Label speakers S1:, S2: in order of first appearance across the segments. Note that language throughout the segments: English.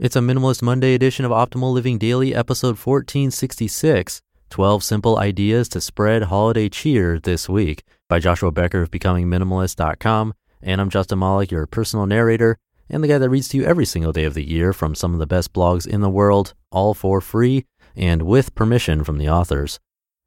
S1: It's a Minimalist Monday edition of Optimal Living Daily, episode 1466 12 Simple Ideas to Spread Holiday Cheer This Week by Joshua Becker of BecomingMinimalist.com. And I'm Justin Malik, your personal narrator and the guy that reads to you every single day of the year from some of the best blogs in the world, all for free and with permission from the authors.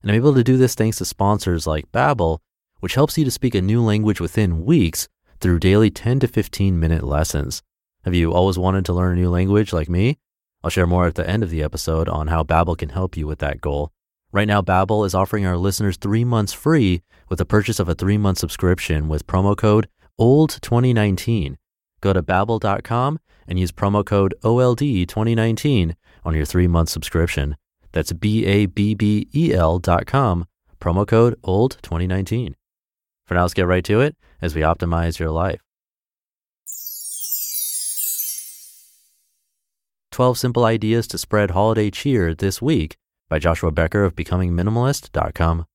S1: And I'm able to do this thanks to sponsors like Babbel, which helps you to speak a new language within weeks through daily 10 to 15 minute lessons. Have you always wanted to learn a new language like me? I'll share more at the end of the episode on how Babbel can help you with that goal. Right now, Babbel is offering our listeners three months free with the purchase of a three-month subscription with promo code OLD2019. Go to babbel.com and use promo code OLD2019 on your three-month subscription. That's B-A-B-B-E-L dot com, promo code OLD2019. For now, let's get right to it as we optimize your life. 12 Simple Ideas to Spread Holiday Cheer This Week by Joshua Becker of BecomingMinimalist.com.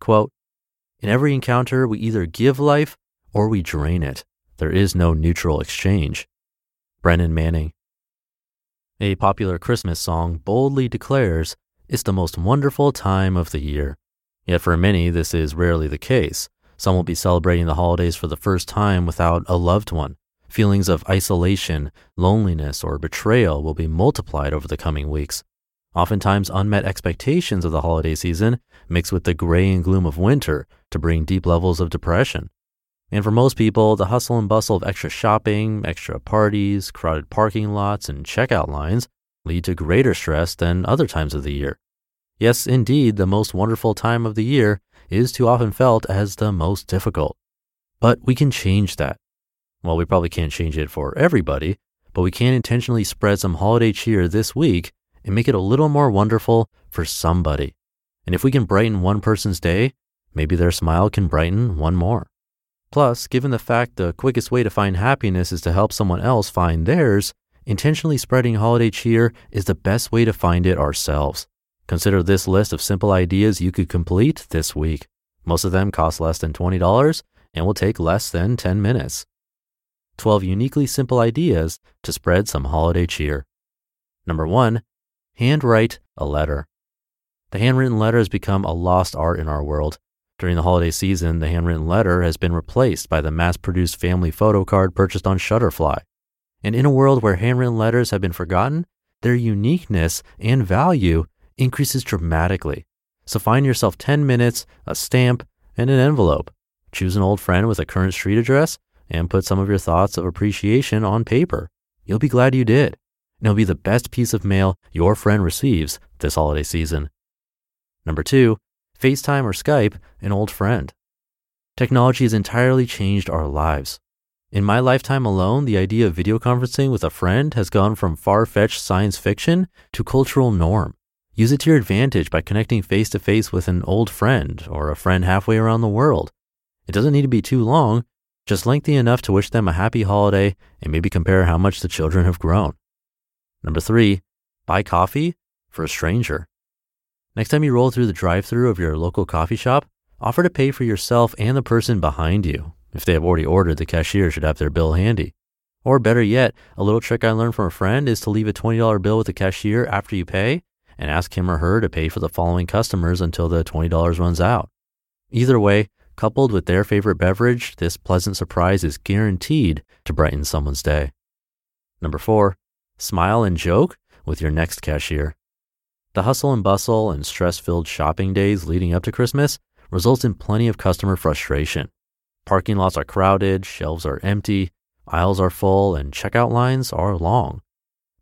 S1: Quote, In every encounter, we either give life or we drain it. There is no neutral exchange. Brennan Manning. A popular Christmas song boldly declares, It's the most wonderful time of the year. Yet for many, this is rarely the case. Some will be celebrating the holidays for the first time without a loved one. Feelings of isolation, loneliness, or betrayal will be multiplied over the coming weeks. Oftentimes, unmet expectations of the holiday season mix with the gray and gloom of winter to bring deep levels of depression. And for most people, the hustle and bustle of extra shopping, extra parties, crowded parking lots, and checkout lines lead to greater stress than other times of the year. Yes, indeed, the most wonderful time of the year is too often felt as the most difficult. But we can change that. Well, we probably can't change it for everybody, but we can intentionally spread some holiday cheer this week and make it a little more wonderful for somebody. And if we can brighten one person's day, maybe their smile can brighten one more. Plus, given the fact the quickest way to find happiness is to help someone else find theirs, intentionally spreading holiday cheer is the best way to find it ourselves. Consider this list of simple ideas you could complete this week. Most of them cost less than $20 and will take less than 10 minutes. 12 uniquely simple ideas to spread some holiday cheer. Number one, handwrite a letter. The handwritten letter has become a lost art in our world. During the holiday season, the handwritten letter has been replaced by the mass produced family photo card purchased on Shutterfly. And in a world where handwritten letters have been forgotten, their uniqueness and value increases dramatically. So find yourself 10 minutes, a stamp, and an envelope. Choose an old friend with a current street address and put some of your thoughts of appreciation on paper. You'll be glad you did. And it'll be the best piece of mail your friend receives this holiday season. Number two, FaceTime or Skype an old friend. Technology has entirely changed our lives. In my lifetime alone, the idea of video conferencing with a friend has gone from far fetched science fiction to cultural norm. Use it to your advantage by connecting face to face with an old friend or a friend halfway around the world. It doesn't need to be too long, just lengthy enough to wish them a happy holiday and maybe compare how much the children have grown. Number three, buy coffee for a stranger. Next time you roll through the drive through of your local coffee shop, offer to pay for yourself and the person behind you. If they have already ordered, the cashier should have their bill handy. Or better yet, a little trick I learned from a friend is to leave a $20 bill with the cashier after you pay and ask him or her to pay for the following customers until the $20 runs out. Either way, Coupled with their favorite beverage, this pleasant surprise is guaranteed to brighten someone's day. Number four, smile and joke with your next cashier. The hustle and bustle and stress filled shopping days leading up to Christmas results in plenty of customer frustration. Parking lots are crowded, shelves are empty, aisles are full, and checkout lines are long.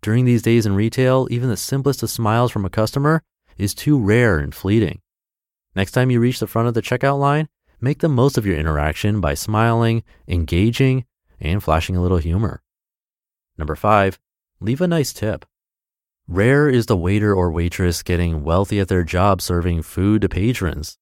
S1: During these days in retail, even the simplest of smiles from a customer is too rare and fleeting. Next time you reach the front of the checkout line, Make the most of your interaction by smiling, engaging, and flashing a little humor. Number five, leave a nice tip. Rare is the waiter or waitress getting wealthy at their job serving food to patrons.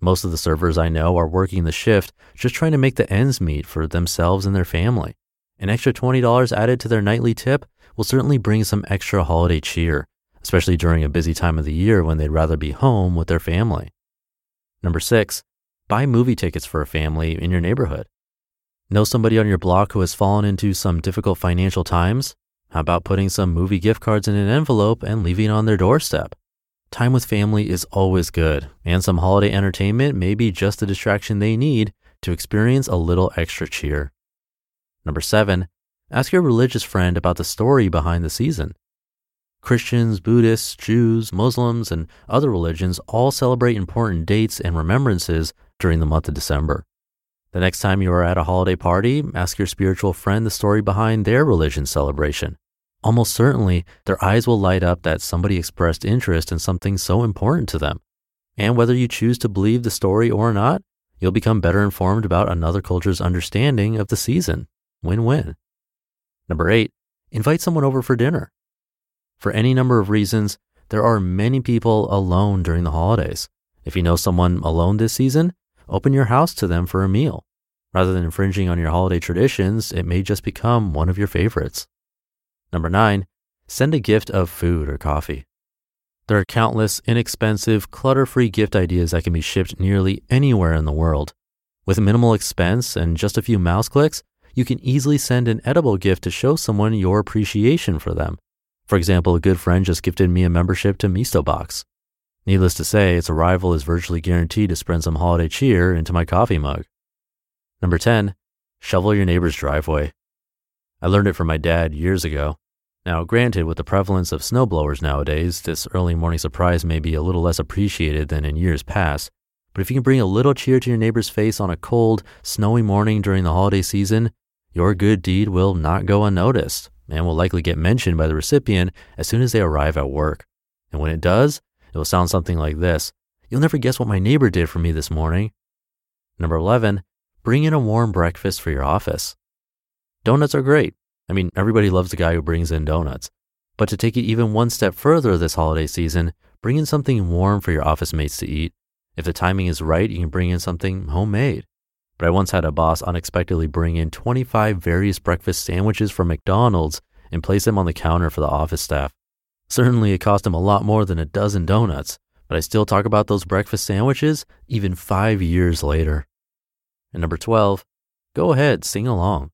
S1: Most of the servers I know are working the shift just trying to make the ends meet for themselves and their family. An extra $20 added to their nightly tip will certainly bring some extra holiday cheer, especially during a busy time of the year when they'd rather be home with their family. Number six, Buy movie tickets for a family in your neighborhood. Know somebody on your block who has fallen into some difficult financial times? How about putting some movie gift cards in an envelope and leaving it on their doorstep? Time with family is always good, and some holiday entertainment may be just the distraction they need to experience a little extra cheer. Number seven, ask your religious friend about the story behind the season. Christians, Buddhists, Jews, Muslims, and other religions all celebrate important dates and remembrances during the month of December. The next time you are at a holiday party, ask your spiritual friend the story behind their religion celebration. Almost certainly, their eyes will light up that somebody expressed interest in something so important to them. And whether you choose to believe the story or not, you'll become better informed about another culture's understanding of the season. Win win. Number eight, invite someone over for dinner. For any number of reasons, there are many people alone during the holidays. If you know someone alone this season, open your house to them for a meal. Rather than infringing on your holiday traditions, it may just become one of your favorites. Number nine, send a gift of food or coffee. There are countless inexpensive, clutter free gift ideas that can be shipped nearly anywhere in the world. With minimal expense and just a few mouse clicks, you can easily send an edible gift to show someone your appreciation for them. For example, a good friend just gifted me a membership to MistoBox. Needless to say, its arrival is virtually guaranteed to spread some holiday cheer into my coffee mug. Number 10, shovel your neighbor's driveway. I learned it from my dad years ago. Now, granted, with the prevalence of snowblowers nowadays, this early morning surprise may be a little less appreciated than in years past. But if you can bring a little cheer to your neighbor's face on a cold, snowy morning during the holiday season, your good deed will not go unnoticed and will likely get mentioned by the recipient as soon as they arrive at work. And when it does, it will sound something like this You'll never guess what my neighbor did for me this morning. Number 11, bring in a warm breakfast for your office. Donuts are great. I mean, everybody loves the guy who brings in donuts. But to take it even one step further this holiday season, bring in something warm for your office mates to eat. If the timing is right, you can bring in something homemade. But I once had a boss unexpectedly bring in 25 various breakfast sandwiches from McDonald's and place them on the counter for the office staff. Certainly, it cost him a lot more than a dozen donuts, but I still talk about those breakfast sandwiches even five years later. And number 12, go ahead, sing along.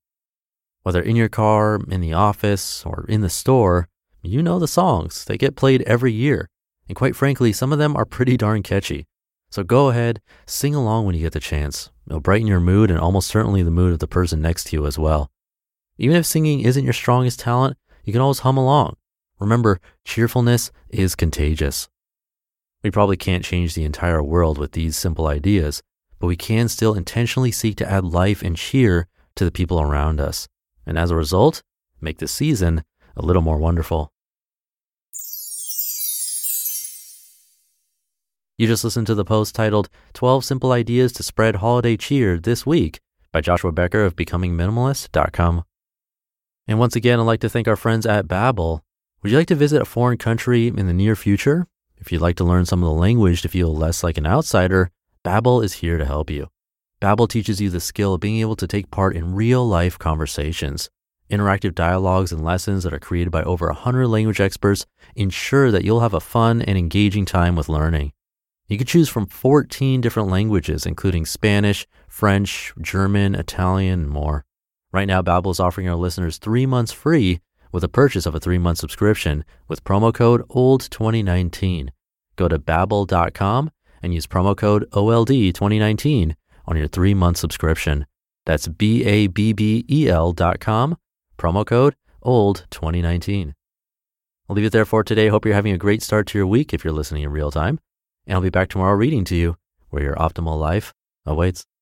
S1: Whether in your car, in the office, or in the store, you know the songs. They get played every year. And quite frankly, some of them are pretty darn catchy. So go ahead, sing along when you get the chance. It'll brighten your mood and almost certainly the mood of the person next to you as well. Even if singing isn't your strongest talent, you can always hum along. Remember, cheerfulness is contagious. We probably can't change the entire world with these simple ideas, but we can still intentionally seek to add life and cheer to the people around us. And as a result, make the season a little more wonderful. You just listened to the post titled 12 Simple Ideas to Spread Holiday Cheer This Week by Joshua Becker of BecomingMinimalist.com. And once again, I'd like to thank our friends at Babbel. Would you like to visit a foreign country in the near future? If you'd like to learn some of the language to feel less like an outsider, Babbel is here to help you. Babbel teaches you the skill of being able to take part in real-life conversations. Interactive dialogues and lessons that are created by over 100 language experts ensure that you'll have a fun and engaging time with learning. You can choose from 14 different languages, including Spanish, French, German, Italian, and more. Right now, Babbel is offering our listeners three months free with a purchase of a three-month subscription with promo code OLD2019. Go to babbel.com and use promo code OLD2019 on your three-month subscription. That's B-A-B-B-E-L dot com, promo code OLD2019. I'll leave it there for today. Hope you're having a great start to your week if you're listening in real time and I'll be back tomorrow reading to you where your optimal life awaits.